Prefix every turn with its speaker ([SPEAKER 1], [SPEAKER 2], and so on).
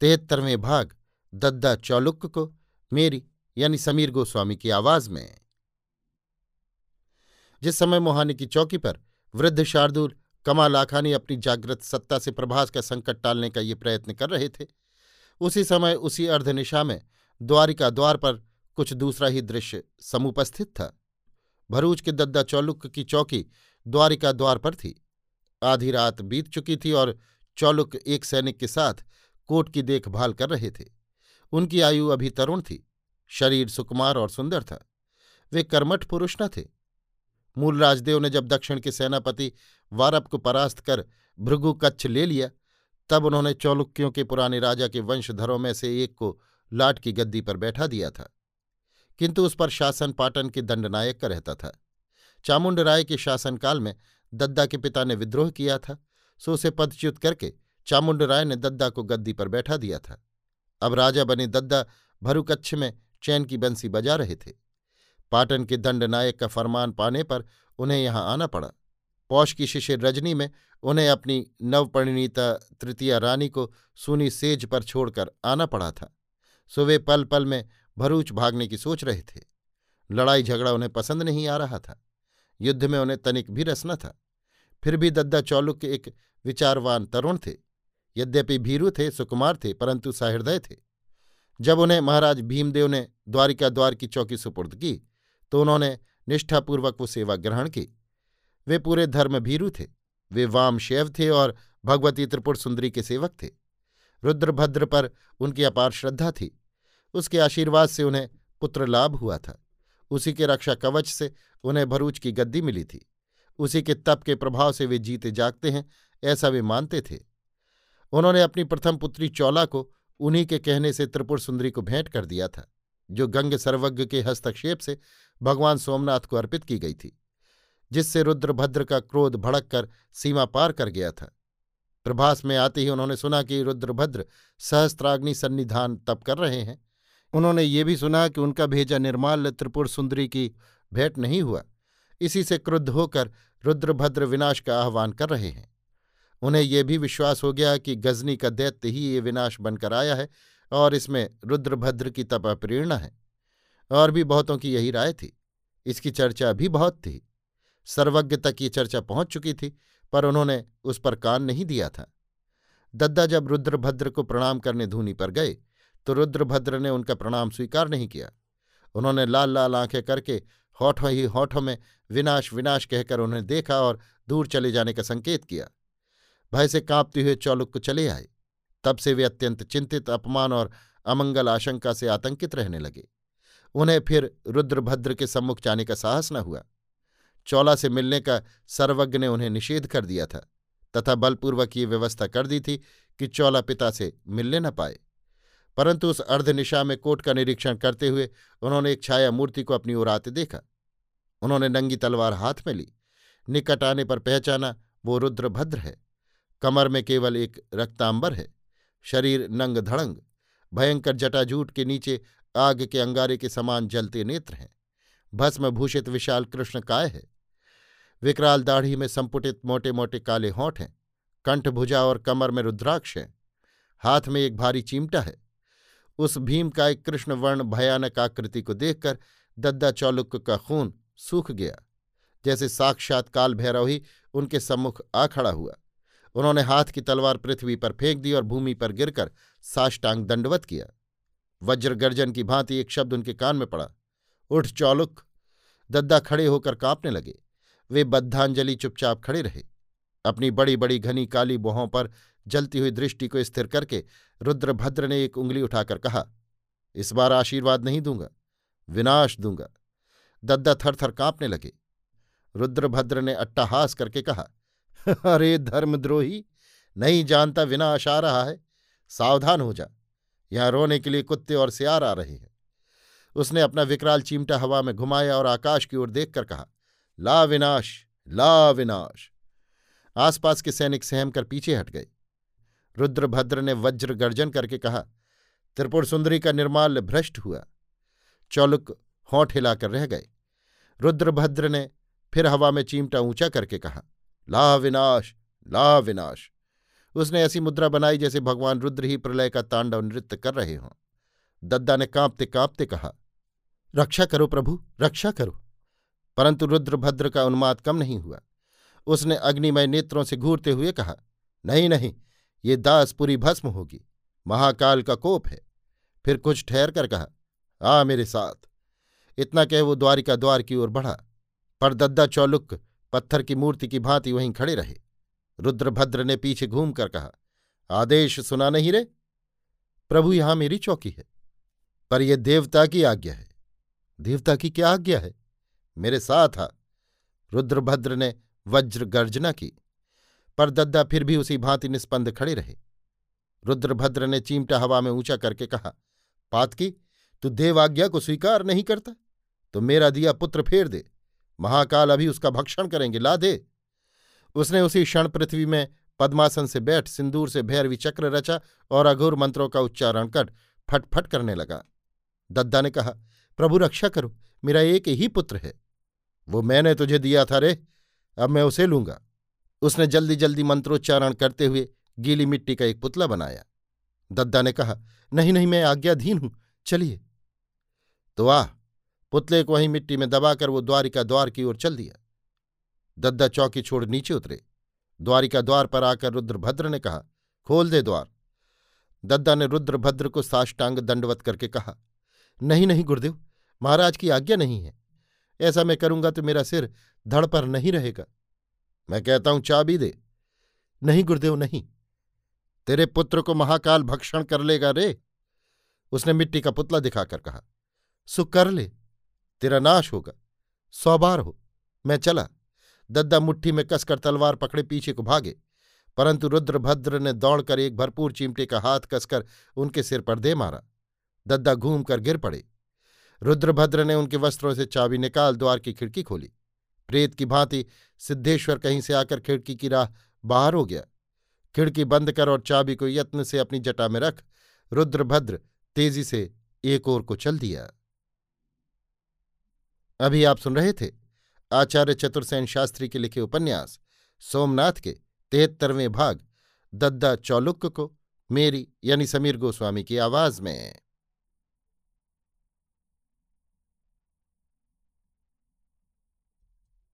[SPEAKER 1] तिहत्तरवें भाग, दद्दा चौलुक को, मेरी, यानी समीर गोस्वामी की आवाज़ में। जिस समय मोहानी की चौकी पर वृद्ध शार्दुल, कमाल आखानी अपनी जागृत सत्ता से प्रभास का संकट टालने का ये प्रयत्न कर रहे थे, उसी समय उसी अर्धनिशा में द्वारिका द्वार पर कुछ दूसरा ही दृश्य समुपस्थित था। भरूच के दद्दा चौलुक की चौकी द्वारिका द्वार पर थी। आधी रात बीत चुकी थी और चौलुक एक सैनिक के साथ कोट की देखभाल कर रहे थे। उनकी आयु अभी तरुण थी, शरीर सुकुमार और सुंदर था। वे कर्मठ पुरुष न थे। मूल राजदेव ने जब दक्षिण के सेनापति वारप को परास्त कर भृगु कच्छ ले लिया, तब उन्होंने चौलुक्यों के पुराने राजा के वंशधरों में से एक को लाट की गद्दी पर बैठा दिया था। किंतु उस पर शासन पाटन के दंडनायक का रहता था। चामुंड राय के शासनकाल में दद्दा के पिता ने विद्रोह किया था, सो उसे पदच्युत करके चामुंड राय ने दद्दा को गद्दी पर बैठा दिया था। अब राजा बने दद्दा भरुकच्छ में चैन की बंसी बजा रहे थे। पाटन के दंड नायक का फरमान पाने पर उन्हें यहाँ आना पड़ा। पौष की शिशिर रजनी में उन्हें अपनी नवपरिणीता तृतीया रानी को सूनी सेज पर छोड़कर आना पड़ा था। सो वे पल पल में भरूच भागने की सोच रहे थे। लड़ाई झगड़ा उन्हें पसंद नहीं आ रहा था। युद्ध में उन्हें तनिक भी रसना था। फिर भी दद्दा चौलुक के एक विचारवान तरुण थे। यद्यपि भीरु थे, सुकुमार थे, परंतु सहृदय थे। जब उन्हें महाराज भीमदेव ने द्वारिका द्वार की चौकी सुपुर्द की तो उन्होंने निष्ठापूर्वक वो सेवा ग्रहण की। वे पूरे धर्म भीरु थे। वे वाम शैव थे और भगवती त्रिपुर सुंदरी के सेवक थे। रुद्रभद्र पर उनकी अपार श्रद्धा थी। उसके आशीर्वाद से उन्हें पुत्र लाभ हुआ था। उसी के रक्षा कवच से उन्हें भरूच की गद्दी मिली थी। उसी के तप के प्रभाव से वे जीते जागते हैं, ऐसा वे मानते थे। उन्होंने अपनी प्रथम पुत्री चौला को उन्हीं के कहने से त्रिपुर सुंदरी को भेंट कर दिया था, जो गंग सर्वज्ञ के हस्तक्षेप से भगवान सोमनाथ को अर्पित की गई थी, जिससे रुद्रभद्र का क्रोध भड़क कर सीमा पार कर गया था। प्रभास में आते ही उन्होंने सुना कि रुद्रभद्र सहस्त्राग्नि सन्निधान तप कर रहे हैं। उन्होंने ये भी सुना कि उनका भेजा निर्माल त्रिपुर सुंदरी की भेंट नहीं हुआ। इसी से क्रुद्ध होकर रुद्रभद्र विनाश का आह्वान कर रहे हैं। उन्हें यह भी विश्वास हो गया कि गजनी का दैत्य ही ये विनाश बनकर आया है और इसमें रुद्रभद्र की तपा प्रेरणा है। और भी बहुतों की यही राय थी। इसकी चर्चा भी बहुत थी। सर्वज्ञ तक ये चर्चा पहुँच चुकी थी, पर उन्होंने उस पर कान नहीं दिया था। दद्दा जब रुद्रभद्र को प्रणाम करने धूनी पर गए तो रुद्रभद्र ने उनका प्रणाम स्वीकार नहीं किया। उन्होंने लाल लाल आँखें करके होठों ही होठों में विनाश विनाश कहकर उन्हें देखा और दूर चले जाने का संकेत किया। भय से कांपते हुए चौलुक को चले आए। तब से वे अत्यंत चिंतित, अपमान और अमंगल आशंका से आतंकित रहने लगे। उन्हें फिर रुद्रभद्र के सम्मुख जाने का साहस न हुआ। चौला से मिलने का सर्वज्ञ ने उन्हें निषेध कर दिया था, तथा बलपूर्वक ये व्यवस्था कर दी थी कि चौला पिता से मिलने न पाए। परंतु उस अर्धनिशा में कोट का निरीक्षण करते हुए उन्होंने एक छाया मूर्ति को अपनी ओर आते देखा। उन्होंने नंगी तलवार हाथ में ली। निकट आने पर पहचाना वो रुद्रभद्र है। कमर में केवल एक रक्तांबर है। शरीर नंग धड़ंग भयंकर जटाजूट के नीचे आग के अंगारे के समान जलते नेत्र हैं। भस्म भूषित विशाल कृष्ण काय है? विकराल दाढ़ी में संपुटित मोटे मोटे काले होंठ हैं। कंठ भुजा और कमर में रुद्राक्ष है। हाथ में एक भारी चिमटा है। उस भीम का एक कृष्ण वर्ण भयानक आकृति को देखकर दद्दा चौलुक का खून सूख गया, जैसे साक्षात काल भैरव ही उनके सम्मुख आ खड़ा हुआ। उन्होंने हाथ की तलवार पृथ्वी पर फेंक दी और भूमि पर गिरकर साष्टांग दंडवत किया। वज्र गर्जन की भांति एक शब्द उनके कान में पड़ा। उठ, चौलुक। दद्दा खड़े होकर कांपने लगे। वे बद्धांजलि चुपचाप खड़े रहे। अपनी बड़ी बड़ी घनी काली बोहों पर जलती हुई दृष्टि को स्थिर करके रुद्रभद्र ने एक उंगली उठाकर कहा, इस बार आशीर्वाद नहीं दूँगा, विनाश दूँगा। दद्दा थर थर कांपने लगे। रुद्रभद्र ने अट्टाहास करके कहा अरे धर्मद्रोही, नहीं जानता विनाश आ रहा है। सावधान हो जा, यहाँ रोने के लिए कुत्ते और सियार आ रहे हैं। उसने अपना विकराल चिमटा हवा में घुमाया और आकाश की ओर देखकर कहा, ला विनाश ला विनाश। आसपास के सैनिक सहम कर पीछे हट गए। रुद्रभद्र ने वज्र गर्जन करके कहा त्रिपुर सुंदरी का निर्माल्य भ्रष्ट हुआ। चौलुक होंठ हिलाकर रह गए। रुद्रभद्र ने फिर हवा में चीमटा ऊँचा करके कहा ला विनाश ला विनाश। उसने ऐसी मुद्रा बनाई जैसे भगवान रुद्र ही प्रलय का तांडव नृत्य कर रहे हों। दद्दा ने कांपते कांपते कहा, रक्षा करो प्रभु, रक्षा करो। परंतु रुद्रभद्र का उन्माद कम नहीं हुआ। उसने अग्निमय नेत्रों से घूरते हुए कहा, नहीं नहीं, ये दास पूरी भस्म होगी, महाकाल का कोप है। फिर कुछ ठहर कर कहा, आ मेरे साथ। इतना कह वो द्वारिका द्वार की ओर बढ़ा। पर दद्दा चौलुक पत्थर की मूर्ति की भांति वहीं खड़े रहे। रुद्रभद्र ने पीछे घूमकर कहा, आदेश सुना नहीं रे? प्रभु यहाँ मेरी चौकी है। पर यह देवता की आज्ञा है। देवता की क्या आज्ञा है? मेरे साथ आ। रुद्रभद्र ने वज्र गर्जना की, पर दद्दा फिर भी उसी भांति निस्पंद खड़े रहे। रुद्रभद्र ने चीमटा हवा में ऊँचा करके कहा, पातकी, तू देव आज्ञा को स्वीकार नहीं करता? तो मेरा दिया पुत्र फेर दे। महाकाल अभी उसका भक्षण करेंगे ला दे उसने उसी क्षण पृथ्वी में पद्मासन से बैठ, सिंदूर से भैरवी चक्र रचा और अघोर मंत्रों का उच्चारण कर फटफट करने लगा। दद्दा ने कहा, प्रभु, रक्षा करो, मेरा एक ही पुत्र है। वो मैंने तुझे दिया था रे, अब मैं उसे लूँगा। उसने जल्दी जल्दी मंत्रोच्चारण करते हुए गीली मिट्टी का एक पुतला बनाया। दद्दा ने कहा, नहीं नहीं, मैं आज्ञाधीन हूँ, चलिए। तो आह पुतले को वहीं मिट्टी में दबाकर वो द्वारिका द्वार की ओर चल दिया। दद्दा चौकी छोड़ नीचे उतरे। द्वारिका द्वार पर आकर रुद्रभद्र ने कहा, खोल दे द्वार। दद्दा ने रुद्रभद्र को साष्टांग दंडवत करके कहा, नहीं नहीं गुरुदेव, महाराज की आज्ञा नहीं है। ऐसा मैं करूँगा तो मेरा सिर धड़ पर नहीं रहेगा। मैं कहता हूँ, चाबी दे। नहीं गुरुदेव, नहीं। तेरे पुत्र को महाकाल भक्षण कर लेगा रे। उसने मिट्टी का पुतला दिखाकर कहा, सु कर ले। तेरा नाश होगा। सौ बार हो। मैं चला। दद्दा मुट्ठी में कसकर तलवार पकड़े पीछे को भागे। परंतु रुद्रभद्र ने दौड़कर एक भरपूर चिमटे का हाथ कसकर उनके सिर पर दे मारा। दद्दा घूमकर गिर पड़े। रुद्रभद्र ने उनके वस्त्रों से चाबी निकाल द्वार की खिड़की खोली। प्रेत की भांति सिद्धेश्वर कहीं से आकर खिड़की की राह बाहर हो गया। खिड़की बंद कर और चाबी को यत्न से अपनी जटा में रख रुद्रभद्र तेज़ी से एक ओर को चल दिया। अभी आप सुन रहे थे आचार्य चतुर्सेन शास्त्री के लिखे उपन्यास, सोमनाथ के तिहत्तरवें भाग, दद्दा चौलुक्क को, मेरी यानी समीर गोस्वामी की आवाज़ में।